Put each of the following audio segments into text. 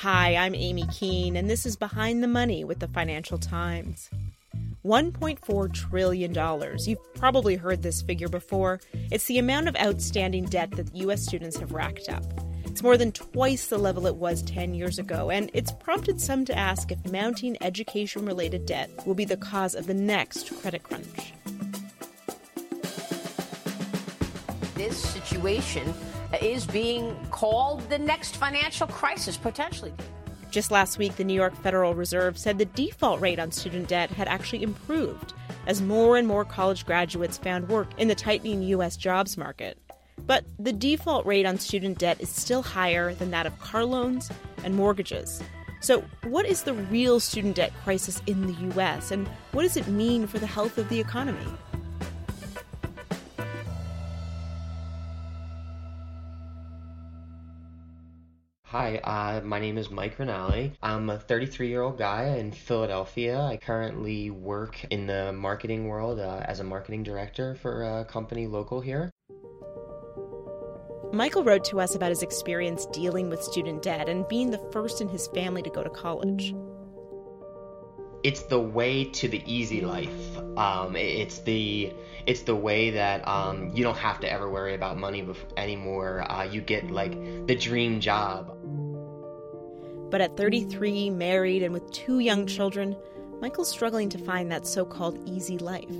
Hi, I'm Aimee Keane, and this is Behind the Money with the Financial Times. $1.4 trillion. You've probably heard this figure before. It's the amount of outstanding debt that U.S. students have racked up. It's more than twice the level it was 10 years ago, and it's prompted some to ask if mounting education related debt will be the cause of the next credit crunch. This situation is being called the next financial crisis, potentially. Just last week, the New York Federal Reserve said the default rate on student debt had actually improved as more and more college graduates found work in the tightening U.S. jobs market. But the default rate on student debt is still higher than that of car loans and mortgages. So, what is the real student debt crisis in the U.S., and what does it mean for the health of the economy? Hi, uh, my name is Mike Rinaldi. I'm a 33 year old guy in Philadelphia. I currently work in the marketing world uh, as a marketing director for a company local here. Michael wrote to us about his experience dealing with student debt and being the first in his family to go to college. It's the way to the easy life. Um, it's the it's the way that um, you don't have to ever worry about money anymore. Uh, you get like the dream job. But at 33, married, and with two young children, Michael's struggling to find that so called easy life.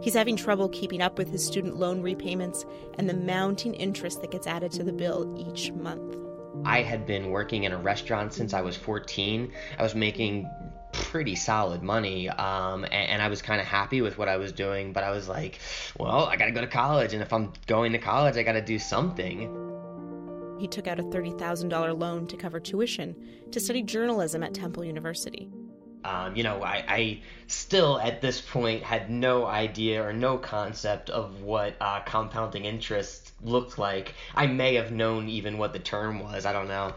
He's having trouble keeping up with his student loan repayments and the mounting interest that gets added to the bill each month. I had been working in a restaurant since I was 14. I was making pretty solid money um, and, and, I was kind of happy with what I was doing, but I was like, well, I got to go to college, and if I'm going to college, I got to do something. He took out a $30,000 loan to cover tuition to study journalism at Temple University. Um, you know, I, I, still at this point had no idea or no concept of what uh, compounding interest looked like. I may have known even what the term was. I don't know.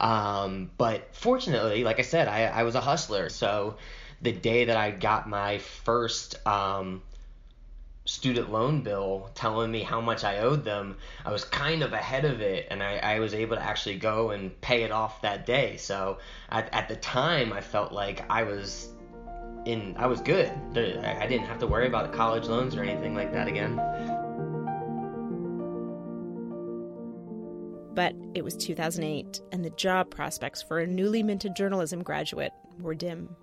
Um, but fortunately, like I said, I, I was a hustler. So the day that I got my first um, student loan bill telling me how much I owed them, I was kind of ahead of it, and I, I was able to actually go and pay it off that day. So at, at the time, I felt like I was in, I was good. I didn't have to worry about college loans or anything like that again. But it was 2008, and the job prospects for a newly minted journalism graduate were dim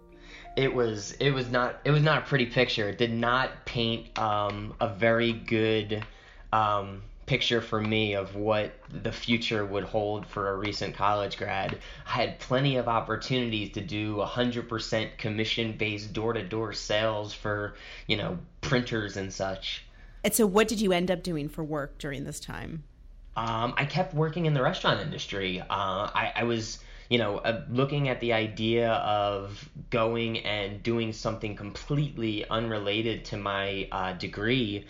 it was it was not it was not a pretty picture. It did not paint um, a very good um, picture for me of what the future would hold for a recent college grad. I had plenty of opportunities to do 100% commission based door to door sales for, you know, printers and such. And so, what did you end up doing for work during this time? Um, I kept working in the restaurant industry. Uh, I, I was you know, uh, looking at the idea of going and doing something completely unrelated to my uh, degree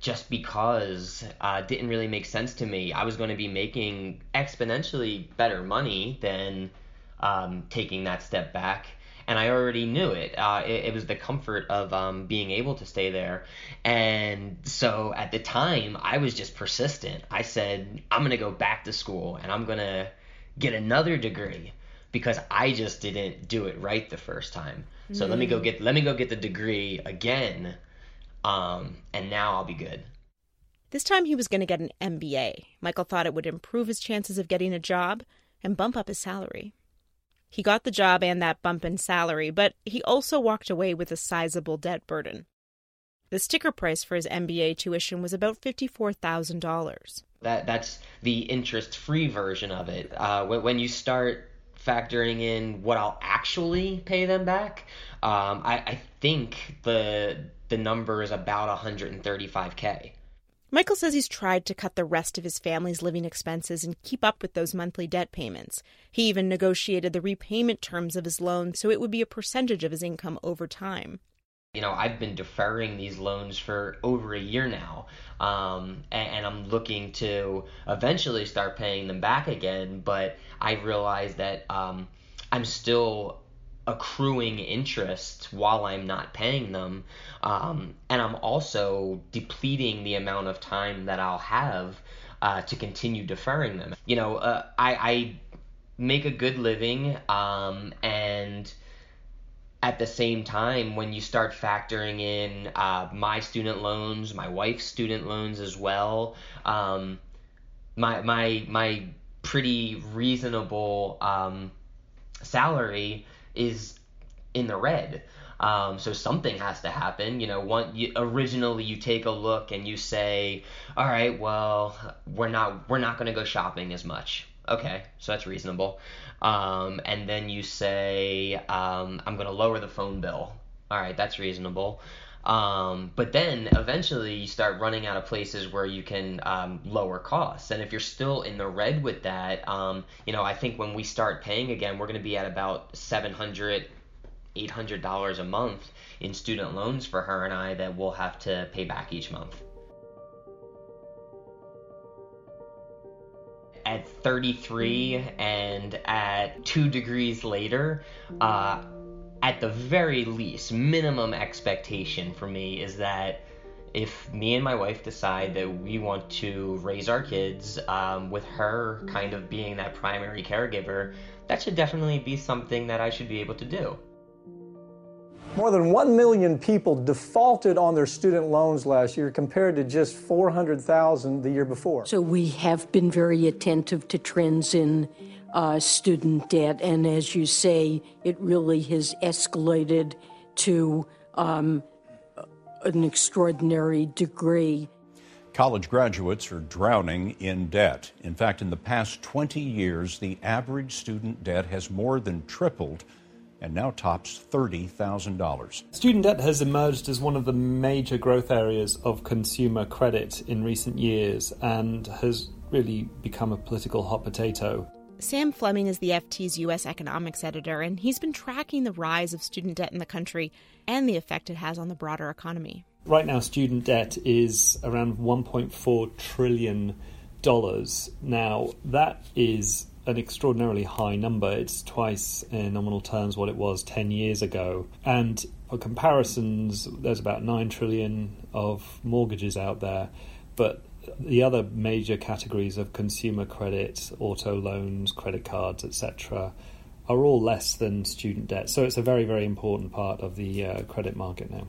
just because uh, didn't really make sense to me. I was going to be making exponentially better money than um, taking that step back. And I already knew it. Uh, it. it. was the comfort of um, being able to stay there. And so at the time, I was just persistent. I said, I'm going to go back to school and I'm going to get another degree because I just didn't do it right the first time. So mm. let me go mm. get let me go get the degree again, um, and now I'll be good. This time he was going to get an MBA. Michael thought it would improve his chances of getting a job and bump up his salary. He got the job and that bump in salary, but he also walked away with a sizable debt burden. The sticker price for his MBA tuition was about $54,000. That that's the interest-free version of it. Uh, when you start factoring in what I'll actually pay them back, um, I, I think the the number is about 135k. Michael says he's tried to cut the rest of his family's living expenses and keep up with those monthly debt payments. He even negotiated the repayment terms of his loan so it would be a percentage of his income over time. You know, I've been deferring these loans for over a year now, um, and, and, I'm looking to eventually start paying them back again. But I realize that um, I'm still accruing interest while I'm not paying them. Um, and I'm also depleting the amount of time that I'll have uh, to continue deferring them. You know, uh, I, I, make a good living, um, and at the same time, when you start factoring in uh, my student loans, my wife's student loans as well, um, my my my pretty reasonable um, salary is in the red. Um, so something has to happen. You know, one you, originally you take a look and you say, all right, well, we're not we're not going to go shopping as much. Okay, so that's reasonable. Um, and then you say, um, I'm going to lower the phone bill. All right, that's reasonable. Um, but then eventually you start running out of places where you can um, lower costs. And if you're still in the red with that, um, you know, I think when we start paying again, we're going to be at about 700 $800 a month in student loans for her and I that we'll have to pay back each month. At 33 and at two degrees later, uh, at the very least, minimum expectation for me is that if me and my wife decide that we want to raise our kids um, with her kind of being that primary caregiver, that should definitely be something that I should be able to do. More than 1 million people defaulted on their student loans last year compared to just 400,000 the year before. So we have been very attentive to trends in uh, student debt. And as you say, it really has escalated to um, an extraordinary degree. College graduates are drowning in debt. In fact, in the past 20 years, the average student debt has more than tripled and now tops $30,000. Student debt has emerged as one of the major growth areas of consumer credit in recent years and has really become a political hot potato. Sam Fleming is the FT's U.S. economics editor, and he's been tracking the rise of student debt in the country and the effect it has on the broader economy. Right now, student debt is around $1.4 trillion. Now, that is an extraordinarily high number. It's twice in nominal terms what it was 10 years ago. And for comparisons, there's about 9 trillion of mortgages out there. But the other major categories of consumer credit, auto loans, credit cards, etc., are all less than student debt. So it's a very, very important part of the uh, credit market now.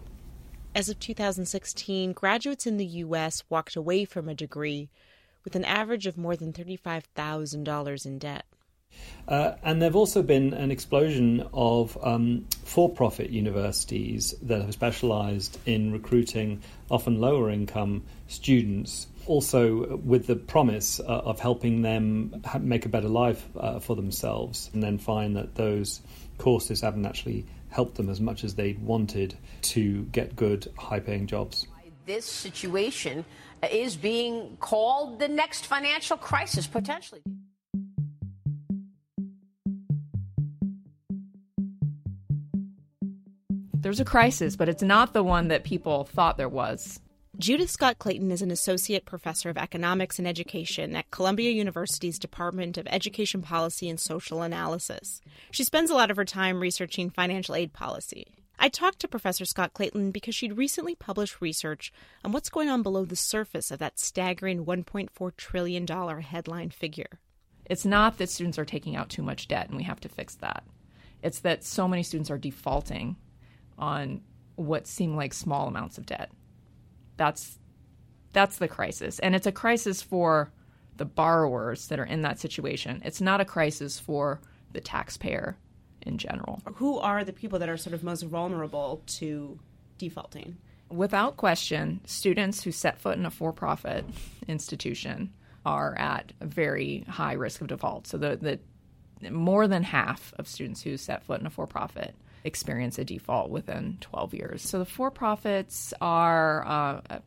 As of 2016, graduates in the U.S. walked away from a degree with an average of more than $35,000 in debt. Uh, and there have also been an explosion of um, for profit universities that have specialized in recruiting often lower income students also with the promise uh, of helping them ha- make a better life uh, for themselves, and then find that those courses haven't actually helped them as much as they wanted to get good, high paying jobs. This situation is being called the next financial crisis, potentially. There's a crisis, but it's not the one that people thought there was. Judith Scott Clayton is an associate professor of economics and education at Columbia University's Department of Education Policy and Social Analysis. She spends a lot of her time researching financial aid policy. I talked to Professor Scott Clayton because she'd recently published research on what's going on below the surface of that staggering $1.4 trillion headline figure. It's not that students are taking out too much debt and we have to fix that. It's that so many students are defaulting on what seem like small amounts of debt. That's that's the crisis. And it's a crisis for the borrowers that are in that situation. It's not a crisis for the taxpayer in general. Who are the people that are sort of most vulnerable to defaulting? Without question, students who set foot in a for profit institution are at a very high risk of default. So the, the more than half of students who set foot in a for profit experience a default within 12 years. So the for profits are uh,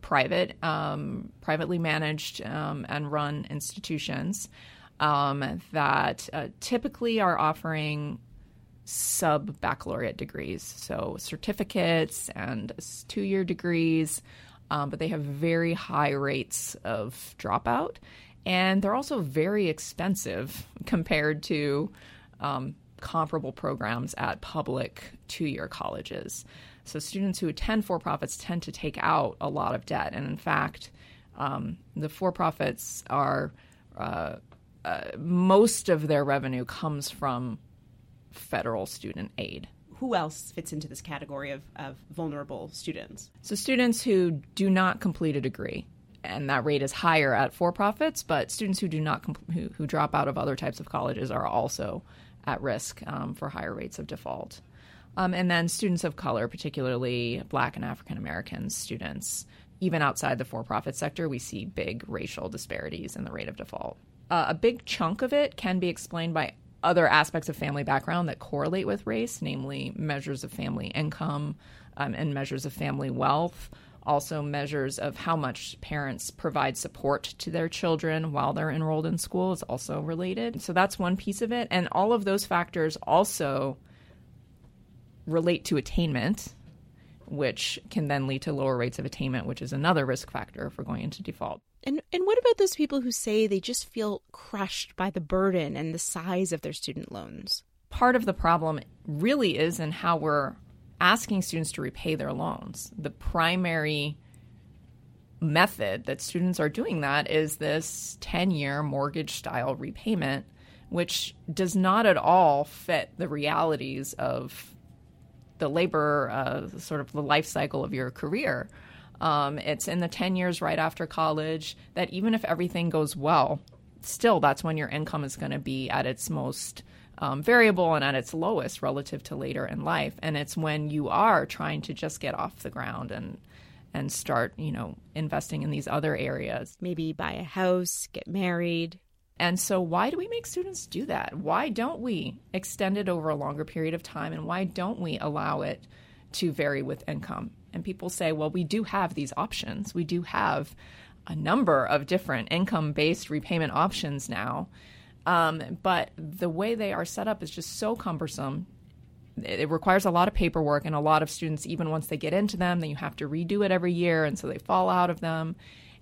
private, um, privately managed um, and run institutions um, that uh, typically are offering sub baccalaureate degrees, so certificates and two year degrees, um, but they have very high rates of dropout. And they're also very expensive compared to um, comparable programs at public two year colleges. So students who attend for profits tend to take out a lot of debt. And in fact, um, the for profits are uh, uh, most of their revenue comes from federal student aid. Who else fits into this category of, of vulnerable students? So, students who do not complete a degree, and that rate is higher at for profits, but students who do not compl- who, who, drop out of other types of colleges are also at risk um, for higher rates of default. Um, and then students of color, particularly Black and African American students, even outside the for profit sector, we see big racial disparities in the rate of default. Uh, a big chunk of it can be explained by other aspects of family background that correlate with race, namely measures of family income um, and measures of family wealth. Also, measures of how much parents provide support to their children while they're enrolled in school is also related. So, that's one piece of it. And all of those factors also relate to attainment, which can then lead to lower rates of attainment, which is another risk factor for going into default. And and what about those people who say they just feel crushed by the burden and the size of their student loans? Part of the problem really is in how we're asking students to repay their loans. The primary method that students are doing that is this 10-year mortgage style repayment which does not at all fit the realities of the labor uh, sort of the life cycle of your career. Um, it's in the 10 years right after college that even if everything goes well, still that's when your income is going to be at its most um, variable and at its lowest relative to later in life. And it's when you are trying to just get off the ground and and start, you know, investing in these other areas. Maybe buy a house, get married. And so, why do we make students do that? Why don't we extend it over a longer period of time? And why don't we allow it to vary with income? And people say, well, we do have these options. We do have a number of different income based repayment options now. Um, but the way they are set up is just so cumbersome. It requires a lot of paperwork, and a lot of students, even once they get into them, then you have to redo it every year, and so they fall out of them.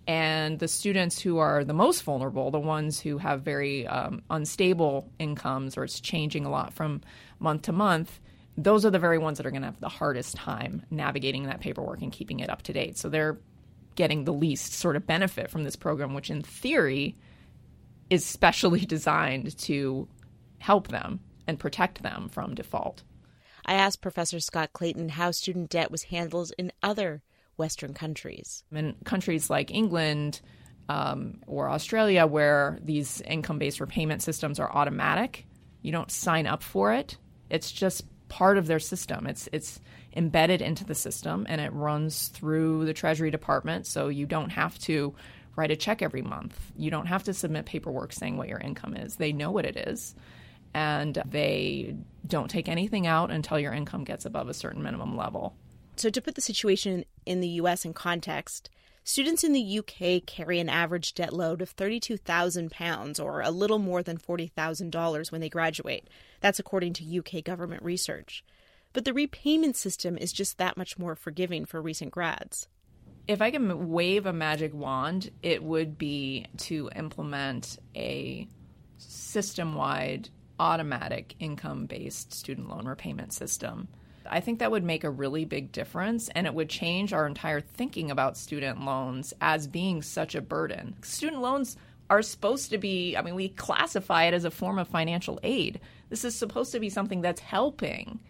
And the students who are the most vulnerable, the ones who have very um, unstable incomes or it's changing a lot from month to month, those are the very ones that are going to have the hardest time navigating that paperwork and keeping it up to date. So they're getting the least sort of benefit from this program, which in theory is specially designed to help them and protect them from default. I asked Professor Scott Clayton how student debt was handled in other Western countries. In countries like England um, or Australia, where these income based repayment systems are automatic, you don't sign up for it. It's just part of their system. It's it's embedded into the system and it runs through the Treasury Department, so you don't have to write a check every month. You don't have to submit paperwork saying what your income is. They know what it is. And they don't take anything out until your income gets above a certain minimum level. So, to put the situation in the US in context, students in the UK carry an average debt load of £32,000 or a little more than $40,000 when they graduate. That's according to UK government research. But the repayment system is just that much more forgiving for recent grads. If I can wave a magic wand, it would be to implement a system wide automatic income based student loan repayment system. I think that would make a really big difference and it would change our entire thinking about student loans as being such a burden. Student loans are supposed to be, I mean, we classify it as a form of financial aid. This is supposed to be something that's helping,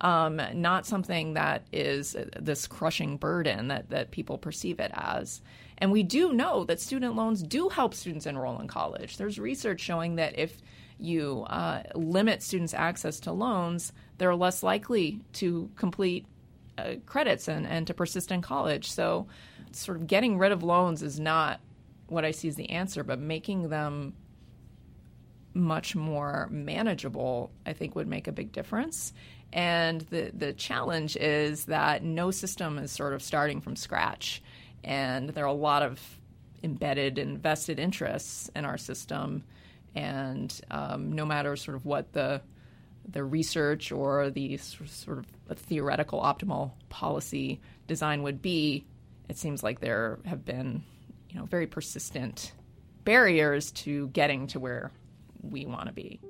um, not something that is this crushing burden that, that people perceive it as. And we do know that student loans do help students enroll in college. There's research showing that if you uh, limit students' access to loans, they're less likely to complete uh, credits and, and to persist in college. So, sort of getting rid of loans is not what I see as the answer, but making them much more manageable, I think, would make a big difference. And the the challenge is that no system is sort of starting from scratch, And there are a lot of embedded and vested interests in our system. And um, no matter sort of what the the research or the sort of theoretical optimal policy design would be, it seems like there have been, you know, very persistent barriers to getting to where we want to be.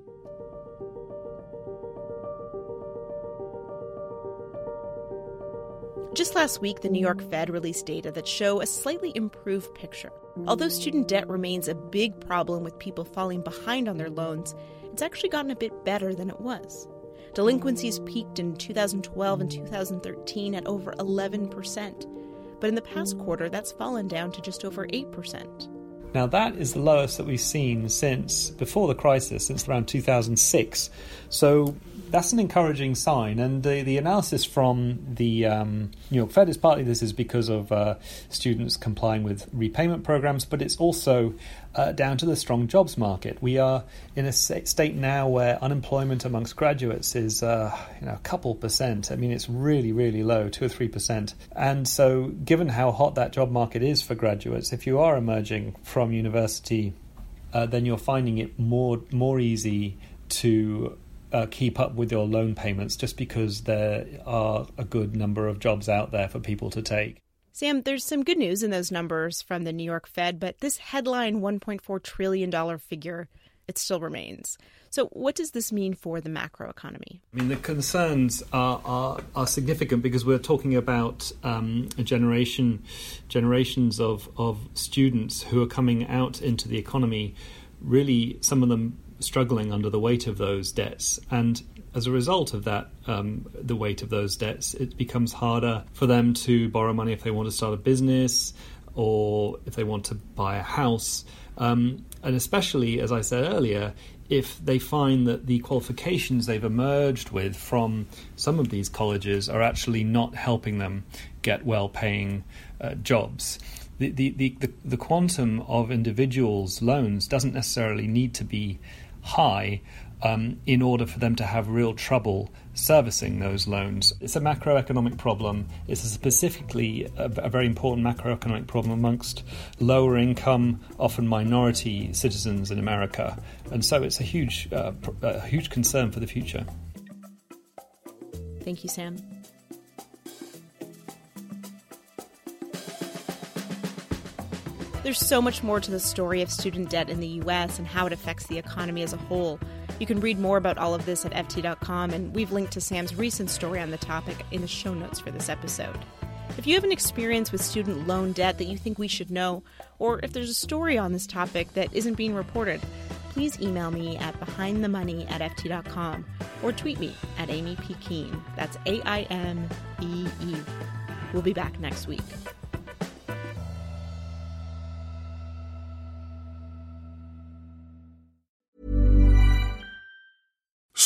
Just last week, the New York Fed released data that show a slightly improved picture. Although student debt remains a big problem with people falling behind on their loans, it's actually gotten a bit better than it was. Delinquencies peaked in 2012 and 2013 at over 11%, but in the past quarter, that's fallen down to just over 8%. Now, that is the lowest that we've seen since before the crisis, since around 2006. So, that's an encouraging sign. And the, the analysis from the um, New York Fed is partly this is because of uh, students complying with repayment programs, but it's also uh, down to the strong jobs market. We are in a state now where unemployment amongst graduates is uh, you know a couple percent. I mean, it's really really low, two or three percent. And so, given how hot that job market is for graduates, if you are emerging from university, uh, then you're finding it more more easy to uh, keep up with your loan payments just because there are a good number of jobs out there for people to take. Sam, there's some good news in those numbers from the New York Fed, but this headline $1.4 trillion figure, it still remains. So, what does this mean for the macroeconomy? I mean, the concerns are, are, are significant because we're talking about um, a generation, generations of, of students who are coming out into the economy, really, some of them struggling under the weight of those debts. And as a result of that, um, the weight of those debts, it becomes harder for them to borrow money if they want to start a business or if they want to buy a house. Um, and especially, as I said earlier, if they find that the qualifications they've emerged with from some of these colleges are actually not helping them get well paying uh, jobs the, the, the, the, quantum of individuals' loans doesn't necessarily need to be high um, in order for them to have real trouble servicing those loans. It's a macroeconomic problem. It's a specifically a, a, very important macroeconomic problem amongst lower income, often minority citizens in America, and so it's a huge, uh, a huge concern for the future. Thank you, Sam. There's so much more to the story of student debt in the US and how it affects the economy as a whole. You can read more about all of this at FT.com, and we've linked to Sam's recent story on the topic in the show notes for this episode. If you have an experience with student loan debt that you think we should know, or if there's a story on this topic that isn't being reported, please email me at behindthemoney at ft.com or tweet me at Aimee P. Keane. That's A I M E E. We'll be back next week.